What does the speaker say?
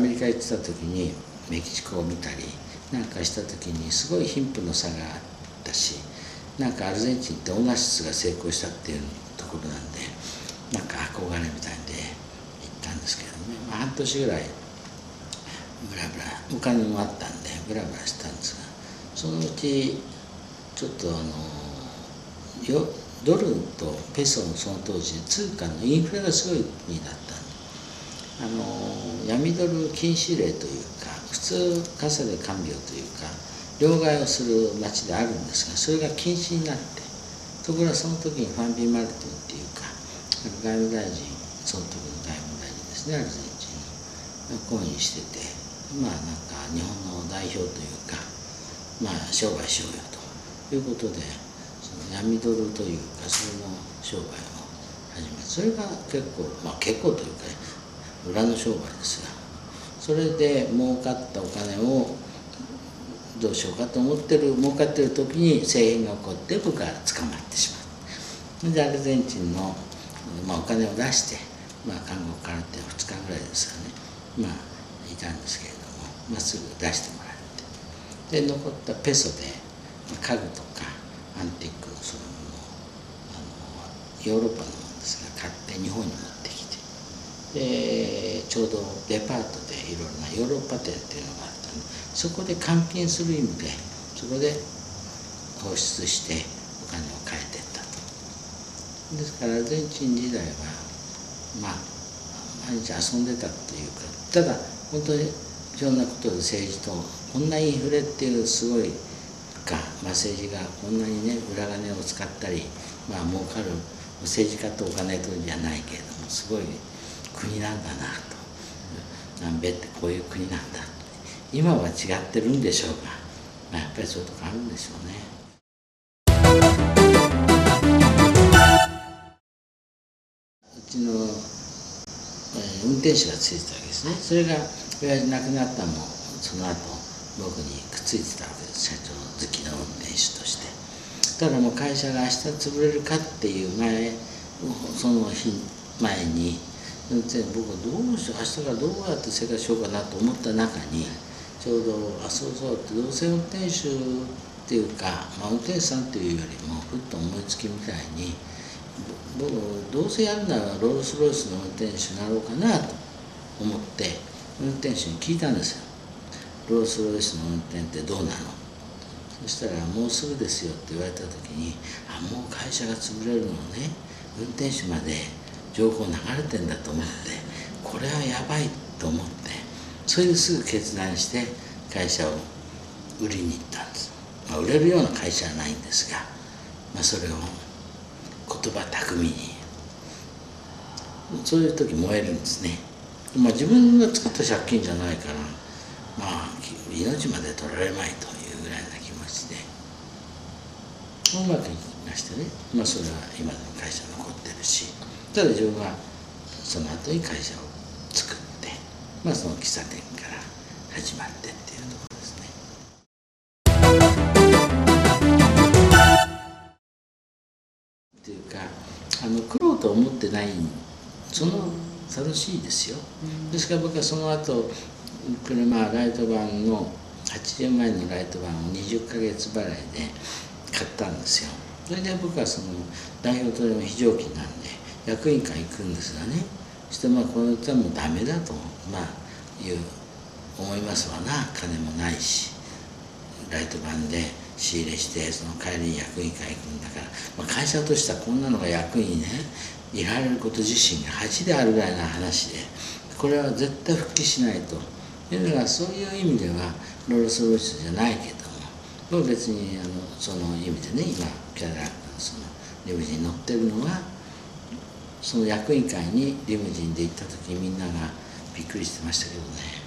アメリカ行ってた時にメキシコを見たりなんかした時にすごい貧富の差があったしなんかアルゼンチンってオナシスが成功したっていうところなんでなんか憧れみたいで行ったんですけどね、まあ、半年ぐらいブラブラお金もあったんでブラブラしたんですがそのうちちょっとあのよドルとペソのその当時通貨のインフレがすごい国だったんであの闇ドル禁止令というか普通傘で看病というか両替をする町であるんですがそれが禁止になってところがその時にファンビン・マルティンっていうか外務大臣その時の外務大臣ですねアルゼンチンの講演しててまあなんか日本の代表というかまあ商売しようよということでその闇ドルというかそれの商売を始めそれが結構まあ結構というか裏の商売ですがそれで儲かったお金をどうしようかと思ってる儲かってる時に政変が起こって僕は捕まってしまう。でアルゼンチンの、まあ、お金を出して、まあ、監獄からって2日ぐらいですよね。まあいたんですけれども、まあ、すぐ出してもらって。で残ったペソで、家具とかアンティークのそういうものをあのヨーロッパのものですが買って日本に持ってでちょうどデパートでいろいろなヨーロッパ店っていうのがあったんでそこで換金する意味でそこで放出してお金を変えてったと。ですからアルゼンチン時代はまあ毎日遊んでたというかただ本当にいろんなことで政治とこんなインフレっていうすごいか、まあ、政治がこんなにね裏金を使ったりまあ儲かる政治家とお金とじゃないけれどもすごい国なんだなと。南米ってこういう国なんだ今は違ってるんでしょうが、まあ、やっぱりそういうとこあるんでしょうね。うちの、えー、運転手がついてたわけですね。それが親父亡くなったのもその後僕にくっついてたわけです。社長好きの運転手として。ただもう会社が明日潰れるかっていう前その日前に僕はどうしよう明日からどうやって生活しようかなと思った中にちょうどあそうそうってどうせ運転手っていうか、まあ、運転手さんっていうよりもふっと思いつきみたいに僕どうせやるならロールス・ロイスの運転手になろうかなと思って運転手に聞いたんですよ。ロールス・ロイスの運転ってどうなの？そしたら「もうすぐですよ」って言われた時にあもう会社が潰れるのね。運転手まで情報流れてんだと思ってこれはやばいと思ってそれですぐ決断して会社を売りに行ったんです、まあ、売れるような会社はないんですが、まあ、それを言葉巧みに。そういう時燃えるんですね、まあ、自分が作った借金じゃないからまあ命まで取られまいというぐらいな気持ちでうまくいきましてね、まあ、それは今でも会社残ってるしただ自分はその後に会社を作って、まあ、その喫茶店から始まってっていうところですね。っていうかあの苦労と思ってないその楽しいですよ。ですから僕はその後車ライトバンの80万円のライトバンを20ヶ月払いで買ったんですよ。それで僕はその代表取りの非常勤なんで役員会行くんですがねそしてまあこの人はもうダメだとまあいう思いますわな。金もないしライト版で仕入れしてその帰りに役員会行くんだから、まあ、会社としてはこんなのが役員ねいられること自身が恥であるぐらいな話でこれは絶対復帰しないというのがそういう意味ではロールス・ロイスじゃないけども別にあのその意味でね今キャラそのリムジンに乗ってるのはその役員会にリムジンで行った時みんながびっくりしてましたけどね。